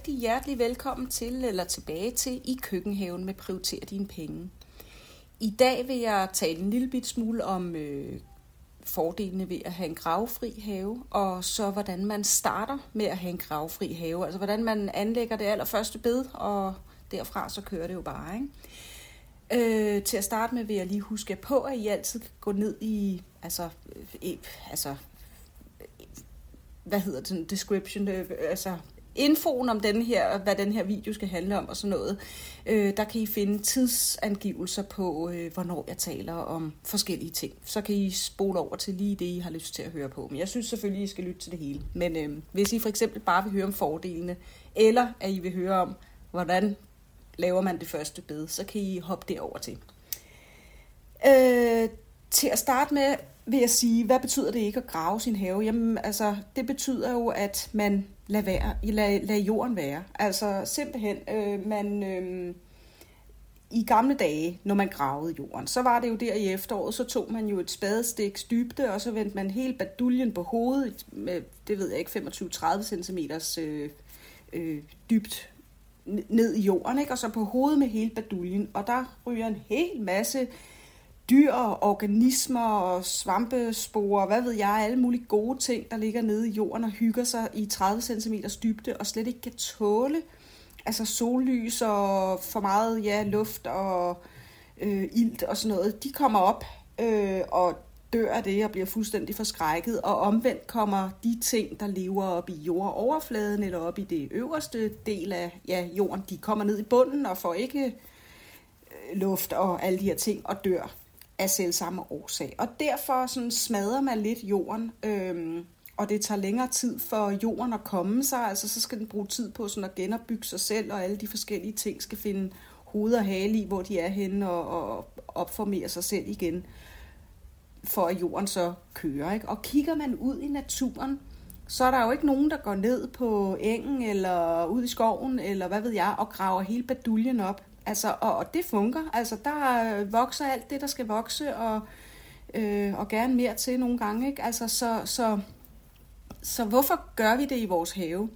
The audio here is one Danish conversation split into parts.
Rigtig hjertelig velkommen til eller tilbage til i køkkenhaven med Prioriter dine penge. I dag vil jeg tale en lille bit smule om øh, fordelene ved at have en gravfri have, og så hvordan man starter med at have en gravfri have. Altså hvordan man anlægger det allerførste bed, og derfra så kører det jo bare. Ikke? Øh, til at starte med vil jeg lige huske på, at I altid kan gå ned i, altså, øh, altså hvad hedder det, description, øh, altså infoen om den her, hvad den her video skal handle om og sådan noget, øh, der kan I finde tidsangivelser på, øh, hvornår jeg taler om forskellige ting. Så kan I spole over til lige det, I har lyst til at høre på. Men jeg synes selvfølgelig, I skal lytte til det hele. Men øh, hvis I for eksempel bare vil høre om fordelene, eller at I vil høre om, hvordan laver man det første bed, så kan I hoppe derover til. Øh, til at starte med vil jeg sige, hvad betyder det ikke at grave sin have? Jamen, altså, det betyder jo, at man lader, være, lader, lader jorden være. Altså, simpelthen, øh, man... Øh, i gamle dage, når man gravede jorden, så var det jo der i efteråret, så tog man jo et spadestik dybde, og så vendte man hele baduljen på hovedet med, det ved jeg ikke, 25-30 cm øh, øh, dybt ned i jorden, ikke? og så på hovedet med hele baduljen, og der ryger en hel masse dyr og organismer og svampesporer, hvad ved jeg, alle mulige gode ting, der ligger nede i jorden og hygger sig i 30 cm dybde og slet ikke kan tåle altså sollys og for meget ja, luft og øh, ilt og sådan noget. De kommer op øh, og dør af det og bliver fuldstændig forskrækket, og omvendt kommer de ting, der lever op i jordoverfladen eller op i det øverste del af ja, jorden, de kommer ned i bunden og får ikke øh, luft og alle de her ting og dør af selv samme årsag. Og derfor sådan smadrer man lidt jorden, øhm, og det tager længere tid for jorden at komme sig, altså så skal den bruge tid på sådan at genopbygge sig selv, og alle de forskellige ting skal finde hoved og hale i, hvor de er henne, og, og opformere sig selv igen, for at jorden så kører. Ikke? Og kigger man ud i naturen, så er der jo ikke nogen, der går ned på engen, eller ud i skoven, eller hvad ved jeg, og graver hele baduljen op. Altså, og, og det fungerer. Altså, der øh, vokser alt det, der skal vokse, og, øh, og gerne mere til nogle gange. Ikke? Altså, så, så, så hvorfor gør vi det i vores have?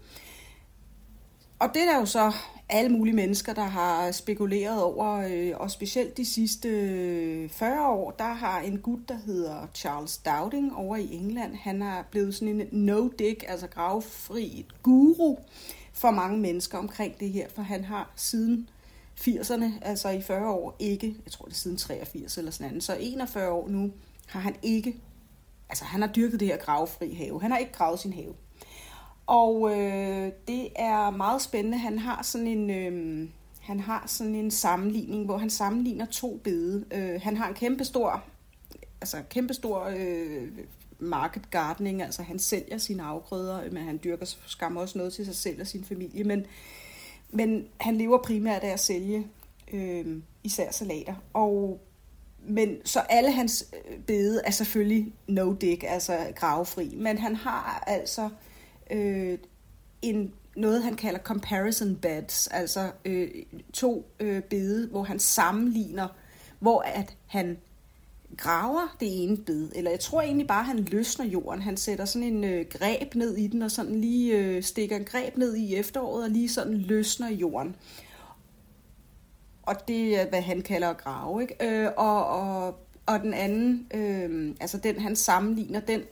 Og det er der jo så alle mulige mennesker, der har spekuleret over, øh, og specielt de sidste øh, 40 år, der har en gut, der hedder Charles Dowding over i England, han er blevet sådan en no-dig, altså gravfri guru for mange mennesker omkring det her, for han har siden 80'erne, altså i 40 år, ikke, jeg tror det er siden 83 eller sådan noget, så 41 år nu har han ikke, altså han har dyrket det her gravfri have. Han har ikke gravet sin have. Og øh, det er meget spændende. Han har sådan en, øh, han har sådan en sammenligning, hvor han sammenligner to bede. Øh, han har en kæmpe stor, altså kæmpe stor øh, market gardening, altså han sælger sine afgrøder, men han dyrker skam også noget til sig selv og sin familie, men men han lever primært af at sælge øh, især salater. Og, men så alle hans øh, bede er selvfølgelig no-dig, altså gravefri. Men han har altså øh, en, noget, han kalder comparison beds, altså øh, to øh, bede, hvor han sammenligner, hvor at han graver det ene bed, eller jeg tror egentlig bare, at han løsner jorden. Han sætter sådan en øh, greb ned i den, og sådan lige øh, stikker en greb ned i efteråret, og lige sådan løsner jorden. Og det er, hvad han kalder at grave. Ikke? Øh, og, og, og den anden, øh, altså den han sammenligner, den,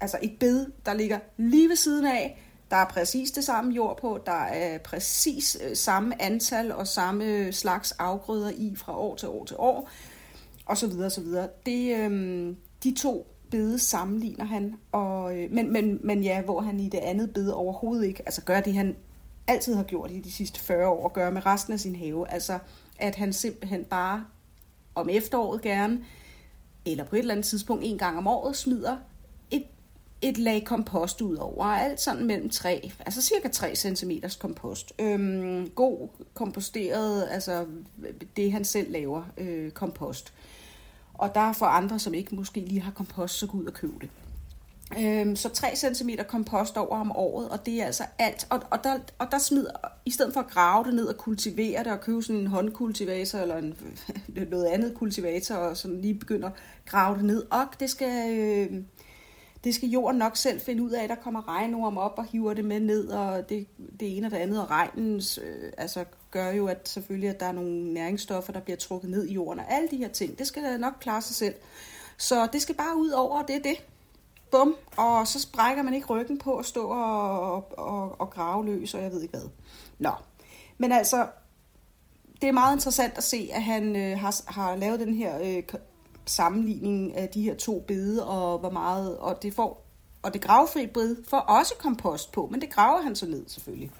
altså et bed, der ligger lige ved siden af, der er præcis det samme jord på, der er præcis øh, samme antal og samme øh, slags afgrøder i fra år til år til år og så videre, og så videre. Det, øh, de to bede sammenligner han, og, øh, men, men, men ja, hvor han i det andet bede overhovedet ikke, altså gør det, han altid har gjort i de sidste 40 år, og gør med resten af sin have, altså at han simpelthen bare om efteråret gerne, eller på et eller andet tidspunkt en gang om året, smider et, et lag kompost ud over, alt sådan mellem 3, altså cirka 3 cm kompost. Øhm, god komposteret, altså det han selv laver, øh, kompost. Og der er for andre, som ikke måske lige har kompost, så gå ud og købe det. Øhm, så 3 cm kompost over om året, og det er altså alt. Og, og, der, og der smider, i stedet for at grave det ned og kultivere det, og købe sådan en håndkultivator, eller en, noget andet kultivator, og sådan lige begynder at grave det ned, og det skal, øh, det skal jorden nok selv finde ud af. Der kommer regnorm op og hiver det med ned, og det, det ene og det andet. Og regnens øh, altså, gør jo at selvfølgelig, at der er nogle næringsstoffer, der bliver trukket ned i jorden. Og alle de her ting, det skal nok klare sig selv. Så det skal bare ud over, og det er det. Bum, og så sprækker man ikke ryggen på at stå og, og, og grave løs, og jeg ved ikke hvad. Nå, men altså, det er meget interessant at se, at han øh, har, har lavet den her øh, sammenligning af de her to bede, og hvor meget, og det får, og det gravfri bed får også kompost på, men det graver han så ned selvfølgelig.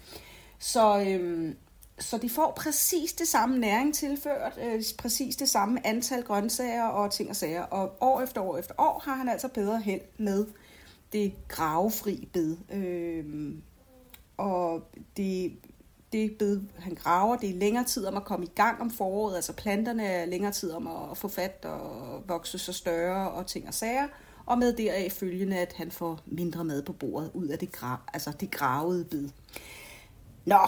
Så, øhm, så de får præcis det samme næring tilført, øh, præcis det samme antal grøntsager og ting og sager, og år efter år efter år har han altså bedre held med det gravefri bed. Øhm, og det det bed, han graver, det er længere tid om at komme i gang om foråret, altså planterne er længere tid om at få fat og vokse så større og ting og sager, og med deraf følgende, at han får mindre mad på bordet ud af det, gra- altså det gravede bed. Nå,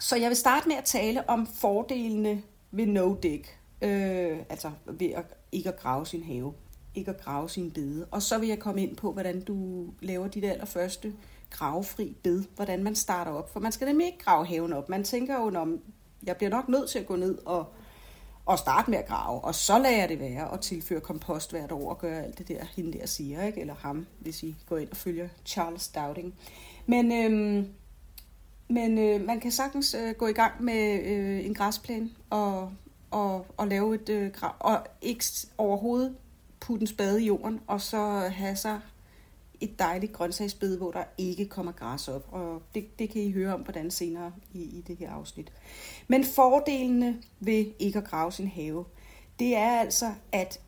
så jeg vil starte med at tale om fordelene ved no-dig, øh, altså ved at ikke at grave sin have, ikke at grave sin bede. Og så vil jeg komme ind på, hvordan du laver dit allerførste gravefri bed, hvordan man starter op. For man skal nemlig ikke grave haven op. Man tænker jo, om jeg bliver nok nødt til at gå ned og, og starte med at grave, og så lader jeg det være og tilføre kompost hvert år og gøre alt det der, hende der siger, ikke? eller ham, hvis I går ind og følger Charles Dowding. Men, øhm, men øh, man kan sagtens øh, gå i gang med øh, en græsplæne og, og, og lave et øh, og ikke overhovedet putte en spade i jorden, og så have sig et dejligt grøntsagsbed, hvor der ikke kommer græs op. Og det, det kan I høre om hvordan senere i, i det her afsnit. Men fordelene ved ikke at grave sin have, det er altså, at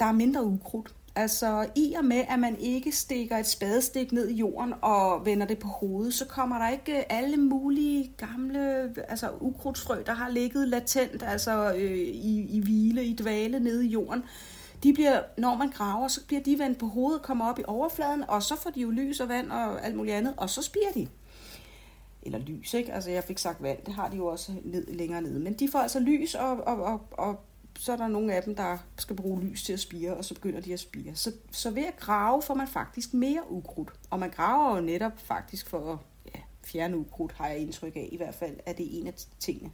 der er mindre ukrudt. Altså i og med, at man ikke stikker et spadestik ned i jorden og vender det på hovedet, så kommer der ikke øh, alle mulige gamle altså ukrudtsfrø, der har ligget latent, altså øh, i, i hvile, i dvale nede i jorden de bliver, når man graver, så bliver de vendt på hovedet, kommer op i overfladen, og så får de jo lys og vand og alt muligt andet, og så spiger de. Eller lys, ikke? Altså jeg fik sagt vand, det har de jo også ned, længere nede. Men de får altså lys, og, og, og, og så er der nogle af dem, der skal bruge lys til at spire, og så begynder de at spire. Så, så ved at grave får man faktisk mere ukrudt. Og man graver jo netop faktisk for at ja, fjerne ukrudt, har jeg indtryk af i hvert fald, at det er en af tingene.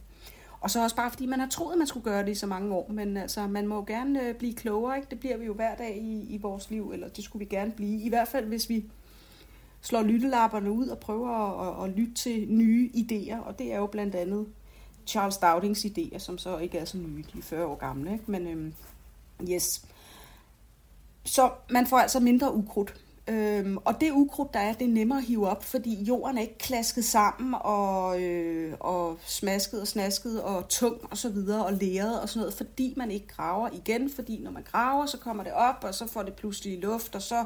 Og så også bare fordi man har troet, at man skulle gøre det i så mange år. Men altså, man må jo gerne øh, blive klogere. Ikke? Det bliver vi jo hver dag i, i vores liv, eller det skulle vi gerne blive. I hvert fald, hvis vi slår lyttelapperne ud og prøver at, at, at lytte til nye idéer. Og det er jo blandt andet Charles Dowdings idéer, som så ikke er så nye. De er 40 år gamle. Ikke? Men øhm, yes. Så man får altså mindre ukrudt. Øhm, og det ukrudt, der er, det er nemmere at hive op, fordi jorden er ikke klasket sammen og, øh, og smasket og snasket og tung og så videre og læret og sådan noget, fordi man ikke graver igen, fordi når man graver, så kommer det op, og så får det pludselig luft, og så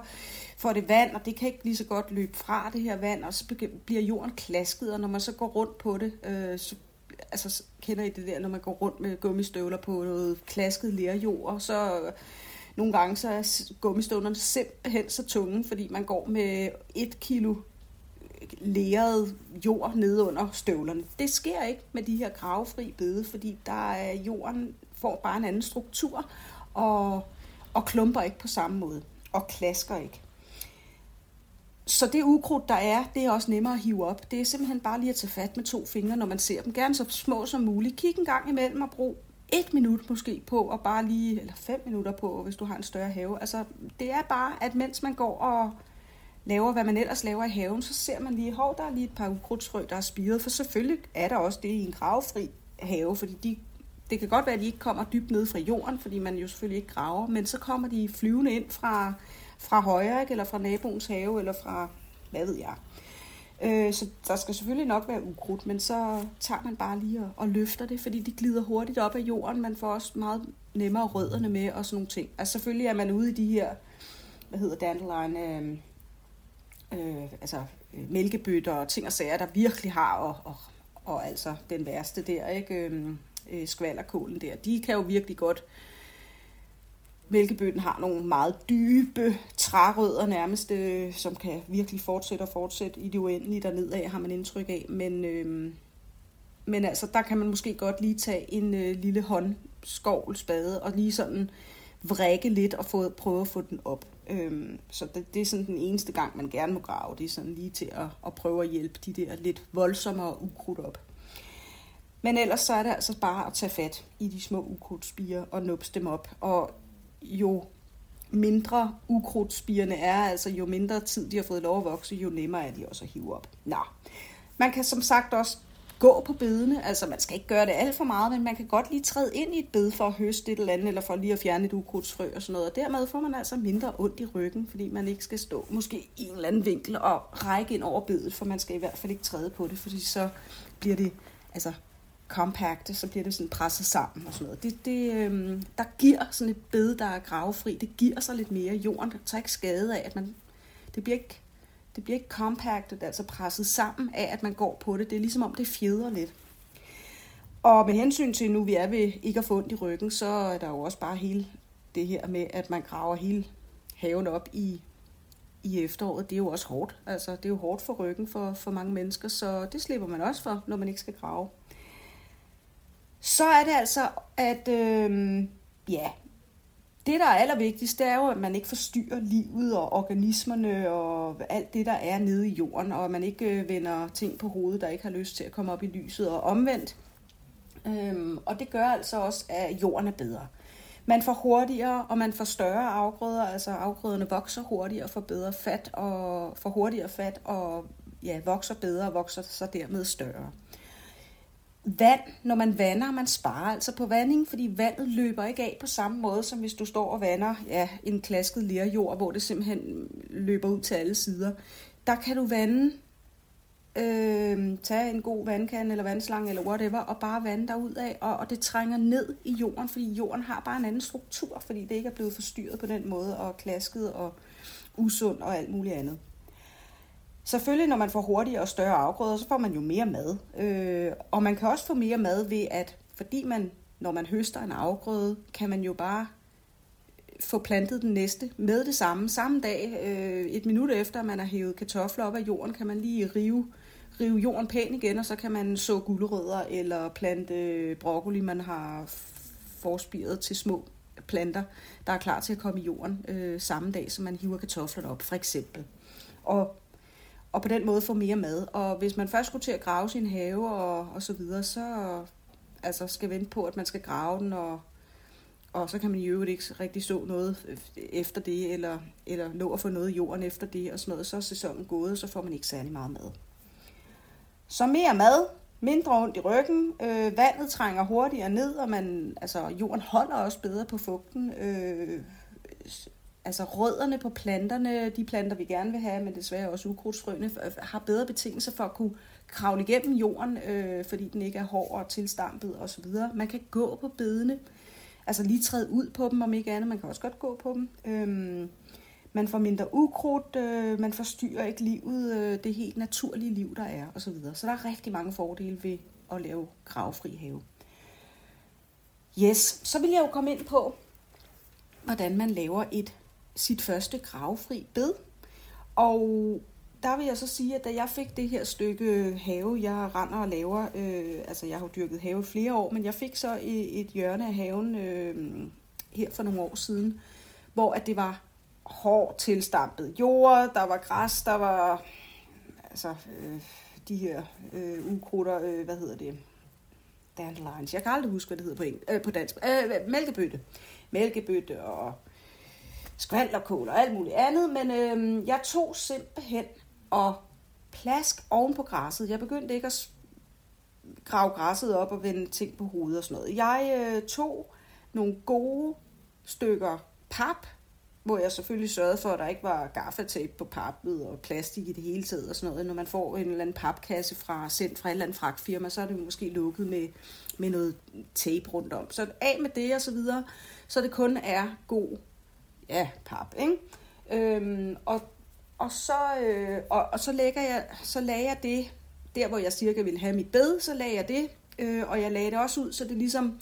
får det vand, og det kan ikke lige så godt løbe fra det her vand, og så bliver jorden klasket, og når man så går rundt på det, øh, så altså, kender I det der, når man går rundt med gummistøvler på noget klasket lerjord, så nogle gange så er gummistøvlerne simpelthen så tunge, fordi man går med et kilo leret jord nede under støvlerne. Det sker ikke med de her gravefri bede, fordi der er jorden får bare en anden struktur og, og klumper ikke på samme måde og klasker ikke. Så det ukrudt, der er, det er også nemmere at hive op. Det er simpelthen bare lige at tage fat med to fingre, når man ser dem. Gerne så små som muligt. Kig en gang imellem og brug et minut måske på, og bare lige, eller fem minutter på, hvis du har en større have. Altså, det er bare, at mens man går og laver, hvad man ellers laver i haven, så ser man lige, hov, der er lige et par ukrudtsfrø, der er spiret, for selvfølgelig er der også det i en gravefri have, fordi de, det kan godt være, at de ikke kommer dybt ned fra jorden, fordi man jo selvfølgelig ikke graver, men så kommer de flyvende ind fra, fra højre, ikke? eller fra naboens have, eller fra, hvad ved jeg. Øh, så der skal selvfølgelig nok være ukrudt, men så tager man bare lige og, og løfter det, fordi de glider hurtigt op af jorden. Man får også meget nemmere rødderne med og sådan nogle ting. Altså selvfølgelig er man ude i de her, hvad hedder dandelion, øh, øh, altså øh, mælkebøtter og ting og sager, der virkelig har, og, og, og altså den værste der, ikke? Øhm, øh, øh skvallerkålen der, de kan jo virkelig godt Mælkebøtten har nogle meget dybe trærødder nærmest, øh, som kan virkelig fortsætte og fortsætte i det uendelige dernede af, har man indtryk af. Men, øh, men altså, der kan man måske godt lige tage en øh, lille håndskovlspade og lige sådan vrikke lidt og få, prøve at få den op. Øhm, så det, det er sådan den eneste gang, man gerne må grave. Det er sådan lige til at, at prøve at hjælpe de der lidt voldsommere ukrudt op. Men ellers så er det altså bare at tage fat i de små ukrudtspiger og nupse dem op. Og jo mindre ukrudtspirene er, altså jo mindre tid de har fået lov at vokse, jo nemmere er de også at hive op. Nå. Man kan som sagt også gå på bedene. Altså, man skal ikke gøre det alt for meget, men man kan godt lige træde ind i et bed for at høste et eller andet, eller for lige at fjerne et ukrudtsfrø og sådan noget. Og dermed får man altså mindre ondt i ryggen, fordi man ikke skal stå måske i en eller anden vinkel og række ind over bedet, for man skal i hvert fald ikke træde på det, fordi så bliver det altså kompakte, så bliver det sådan presset sammen og sådan noget. Det, det, øh, der giver sådan et bed, der er gravefri, det giver sig lidt mere. Jorden der tager ikke skade af, at man, det bliver ikke det bliver ikke compacted, altså presset sammen af, at man går på det. Det er ligesom om, det fjeder lidt. Og med hensyn til, nu vi er ved ikke at få ondt i ryggen, så er der jo også bare hele det her med, at man graver hele haven op i, i efteråret. Det er jo også hårdt. Altså, det er jo hårdt for ryggen for, for mange mennesker, så det slipper man også for, når man ikke skal grave. Så er det altså, at øh, ja, det, der er allervigtigst, det er jo, at man ikke forstyrrer livet og organismerne og alt det, der er nede i jorden, og at man ikke øh, vender ting på hovedet, der ikke har lyst til at komme op i lyset og omvendt. Øhm, og det gør altså også, at jorden er bedre. Man får hurtigere, og man får større afgrøder, altså afgrøderne vokser hurtigere, får bedre fat og får hurtigere fat og ja, vokser bedre og vokser så dermed større vand, når man vander, man sparer altså på vanding, fordi vandet løber ikke af på samme måde, som hvis du står og vander ja, en klasket lerjord, hvor det simpelthen løber ud til alle sider. Der kan du vande, øh, tage en god vandkande eller vandslange eller whatever, og bare vande derud af, og, og det trænger ned i jorden, fordi jorden har bare en anden struktur, fordi det ikke er blevet forstyrret på den måde, og klasket og usund og alt muligt andet. Selvfølgelig, når man får hurtigere og større afgrøder, så får man jo mere mad. Øh, og man kan også få mere mad ved, at fordi man, når man høster en afgrøde, kan man jo bare få plantet den næste med det samme. Samme dag, øh, et minut efter man har hævet kartofler op af jorden, kan man lige rive, rive jorden pæn igen, og så kan man så gulerødder eller plante øh, broccoli, man har forspiret til små planter, der er klar til at komme i jorden øh, samme dag, som man hiver kartoflerne op, for eksempel. Og og på den måde få mere mad. Og hvis man først skulle til at grave sin have og, og så videre, så altså, skal vente på, at man skal grave den, og, og så kan man i øvrigt ikke rigtig så noget efter det, eller, eller nå at få noget i jorden efter det, og sådan noget. Så er sæsonen gået, og så får man ikke særlig meget mad. Så mere mad, mindre ondt i ryggen, øh, vandet trænger hurtigere ned, og man, altså, jorden holder også bedre på fugten. Øh, altså rødderne på planterne, de planter vi gerne vil have, men desværre også ukrudtsfrøene, har bedre betingelser for at kunne kravle igennem jorden, øh, fordi den ikke er hård og tilstampet osv. Man kan gå på bedene, altså lige træde ud på dem om ikke andet, man kan også godt gå på dem. Øhm, man får mindre ukrudt, øh, man forstyrrer ikke livet, øh, det helt naturlige liv, der er osv. Så, så der er rigtig mange fordele ved at lave kravfri have. Yes, så vil jeg jo komme ind på, hvordan man laver et sit første gravfri bed. Og der vil jeg så sige, at da jeg fik det her stykke have, jeg render og laver, øh, altså jeg har jo dyrket have flere år, men jeg fik så et, et hjørne af haven øh, her for nogle år siden, hvor at det var hårdt tilstampet jord, der var græs, der var altså øh, de her øh, ukrutter, øh, hvad hedder det, dandelions, jeg kan aldrig huske, hvad det hedder på, en, øh, på dansk, øh, mælkebøtte, mælkebøtte og skvalderkål og alt muligt andet, men øh, jeg tog simpelthen og plask oven på græsset. Jeg begyndte ikke at grave græsset op og vende ting på hovedet og sådan noget. Jeg øh, tog nogle gode stykker pap, hvor jeg selvfølgelig sørgede for, at der ikke var gaffatape på pappet og plastik i det hele taget og sådan noget. Når man får en eller anden papkasse fra, sendt fra et eller andet fragtfirma, så er det måske lukket med, med noget tape rundt om. Så af med det og så videre, så det kun er god ja, pap, ikke? Øhm, og, og, så, øh, og, og så, lægger jeg, så lagde jeg det, der hvor jeg cirka ville have mit bed, så lagde jeg det, øh, og jeg lagde det også ud, så det ligesom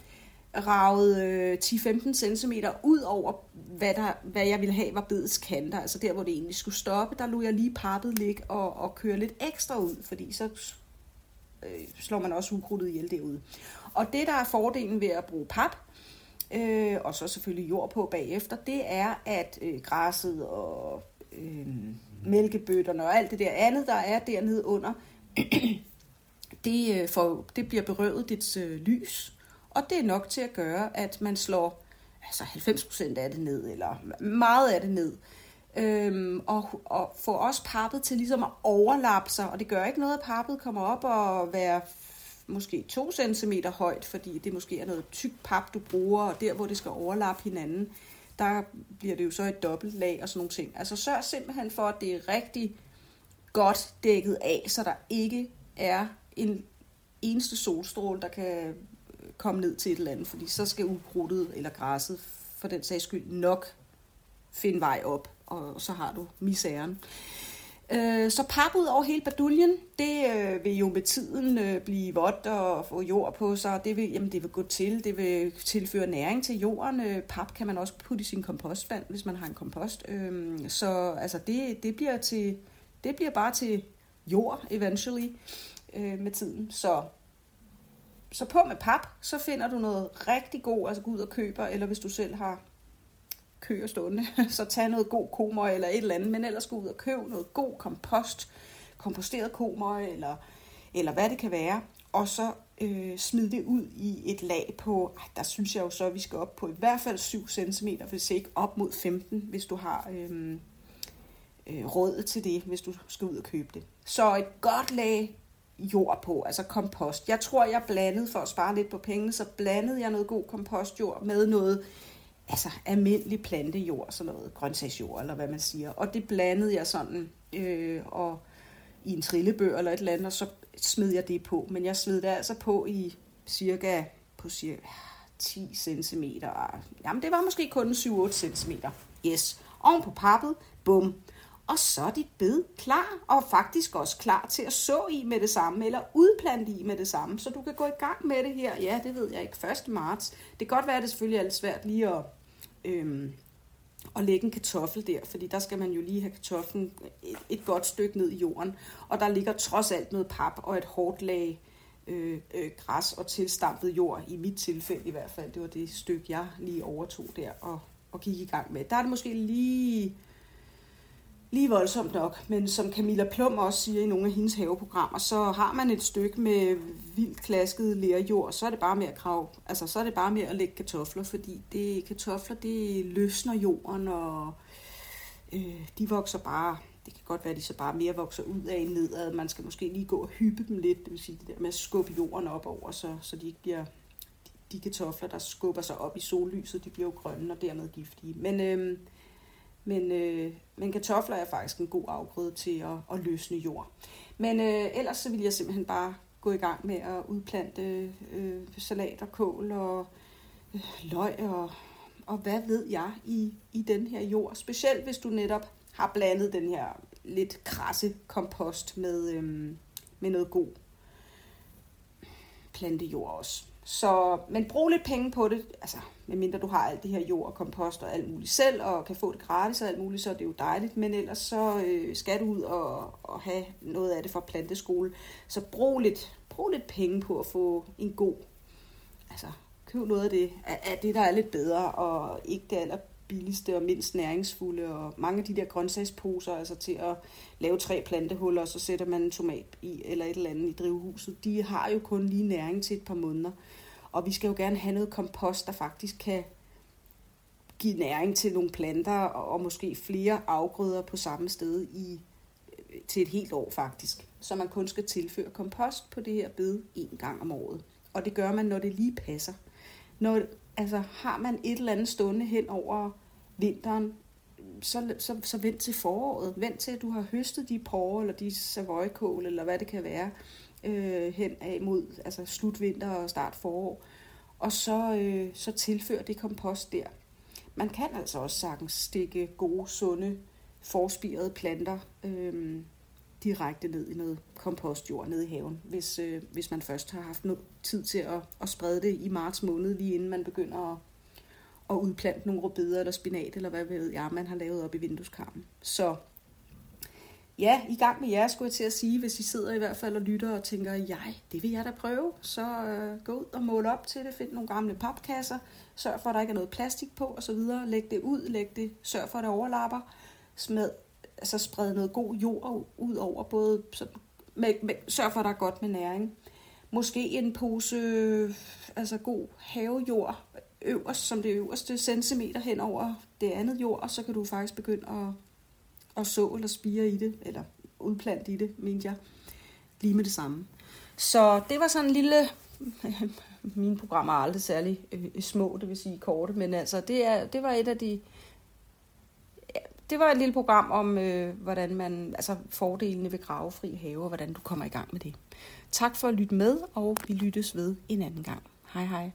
ragede øh, 10-15 cm ud over, hvad, der, hvad jeg ville have var bedets kanter, altså der, hvor det egentlig skulle stoppe, der lå jeg lige pappet ligge og, og køre lidt ekstra ud, fordi så øh, slår man også ukrudtet ihjel derude. Og det, der er fordelen ved at bruge pap, øh, og så selvfølgelig jord på bagefter, det er, at øh, græsset og øh, mælkebøtterne og alt det der andet, der er dernede under, det, øh, får, det bliver berøvet dets øh, lys, og det er nok til at gøre, at man slår altså 90% af det ned, eller meget af det ned. Øhm, og, og få også pappet til ligesom at overlappe sig, og det gør ikke noget, at pappet kommer op og være måske 2 cm højt, fordi det måske er noget tyk pap, du bruger, og der, hvor det skal overlappe hinanden, der bliver det jo så et dobbelt lag og sådan nogle ting. Altså sørg simpelthen for, at det er rigtig godt dækket af, så der ikke er en eneste solstråle, der kan komme ned til et eller andet, fordi så skal ukrudtet eller græsset for den sags skyld nok finde vej op, og så har du misæren. Øh, så pap ud over hele baduljen, det øh, vil jo med tiden øh, blive vådt og få jord på sig. Det vil, jamen, det vil gå til, det vil tilføre næring til jorden. Øh, pap kan man også putte i sin kompostvand, hvis man har en kompost. Øhm, så altså, det, det, bliver til, det bliver bare til jord eventually øh, med tiden. Så så på med pap, så finder du noget rigtig god, altså gå ud og køber, eller hvis du selv har køer stående, så tag noget god komøg eller et eller andet, men ellers gå ud og køb noget god kompost, komposteret komøg eller, eller hvad det kan være, og så øh, smid det ud i et lag på, der synes jeg jo så, at vi skal op på i hvert fald 7 cm, hvis ikke op mod 15, hvis du har øh, øh, råd til det, hvis du skal ud og købe det. Så et godt lag jord på, altså kompost. Jeg tror, jeg blandede, for at spare lidt på pengene, så blandede jeg noget god kompostjord med noget altså almindelig plantejord, sådan noget grøntsagsjord, eller hvad man siger. Og det blandede jeg sådan, øh, og i en trillebør eller et eller andet, og så smed jeg det på. Men jeg smed det altså på i cirka, på cirka 10 cm. Jamen, det var måske kun 7-8 cm. Yes. Oven på pappet, bum. Og så er dit bed klar, og faktisk også klar til at så i med det samme, eller udplante i med det samme, så du kan gå i gang med det her. Ja, det ved jeg ikke, 1. marts. Det kan godt være, at det selvfølgelig er lidt svært lige at, øhm, og lægge en kartoffel der, fordi der skal man jo lige have kartoflen et, et godt stykke ned i jorden. Og der ligger trods alt noget pap og et hårdt lag øh, øh, græs og tilstampet jord, i mit tilfælde i hvert fald. Det var det stykke, jeg lige overtog der og, og gik i gang med. Der er det måske lige lige voldsomt nok, men som Camilla Plum også siger i nogle af hendes haveprogrammer, så har man et stykke med vildt klasket lerjord, så er det bare med at krav, altså så er det bare med at lægge kartofler, fordi det, kartofler, det løsner jorden, og øh, de vokser bare, det kan godt være, at de så bare mere vokser ud af nedad. Man skal måske lige gå og hyppe dem lidt, det vil sige det der med at skubbe jorden op over, så, så de ikke bliver, de kartofler, der skubber sig op i sollyset, de bliver jo grønne og dermed giftige. Men øh, men, øh, men kartofler er faktisk en god afgrøde til at, at løsne jord. Men øh, ellers så vil jeg simpelthen bare gå i gang med at udplante øh, salat og kål og øh, løg og, og hvad ved jeg i, i den her jord. Specielt hvis du netop har blandet den her lidt krasse kompost med, øh, med noget god plantejord også. Så, men brug lidt penge på det, altså medmindre du har alt det her jord og kompost og alt muligt selv, og kan få det gratis og alt muligt, så er det jo dejligt. Men ellers så øh, skal du ud og, og have noget af det fra planteskole. Så brug lidt, brug lidt penge på at få en god, altså køb noget af det, af, af det, der er lidt bedre, og ikke det aller billigste og mindst næringsfulde, og mange af de der grøntsagsposer, altså til at lave tre plantehuller, og så sætter man en tomat i, eller et eller andet i drivhuset, de har jo kun lige næring til et par måneder. Og vi skal jo gerne have noget kompost, der faktisk kan give næring til nogle planter, og måske flere afgrøder på samme sted i øh, til et helt år faktisk. Så man kun skal tilføre kompost på det her bed en gang om året. Og det gør man, når det lige passer. Når, altså, har man et eller andet stående hen over vinteren, så, så, så vent til foråret. Vent til, at du har høstet de porre, eller de savoykål, eller hvad det kan være, øh, hen af mod altså slutvinter og start forår. Og så, øh, så tilfør det kompost der. Man kan altså også sagtens stikke gode, sunde, forspirede planter øh, direkte ned i noget kompostjord nede i haven, hvis, øh, hvis man først har haft noget tid til at, at sprede det i marts måned, lige inden man begynder at, at udplante nogle rødbeder eller spinat, eller hvad ved jeg, man har lavet op i vindueskarmen. Så ja, i gang med jer, skulle jeg til at sige, hvis I sidder i hvert fald og lytter og tænker, jeg, det vil jeg da prøve, så øh, gå ud og mål op til det, find nogle gamle papkasser, sørg for, at der ikke er noget plastik på osv., læg det ud, læg det, sørg for, at det overlapper, smed, altså spred noget god jord ud over, både sådan, med, med, sørg for, at der er godt med næring. Måske en pose altså god havejord øverst, som det øverste centimeter hen over det andet jord, og så kan du faktisk begynde at, at så eller spire i det, eller udplante i det, mente jeg, lige med det samme. Så det var sådan en lille... Mine programmer er aldrig særlig øh, små, det vil sige korte, men altså det, er, det var et af de... Det var et lille program om, øh, hvordan man, altså fordelene ved gravefri have, og hvordan du kommer i gang med det. Tak for at lytte med, og vi lyttes ved en anden gang. Hej hej.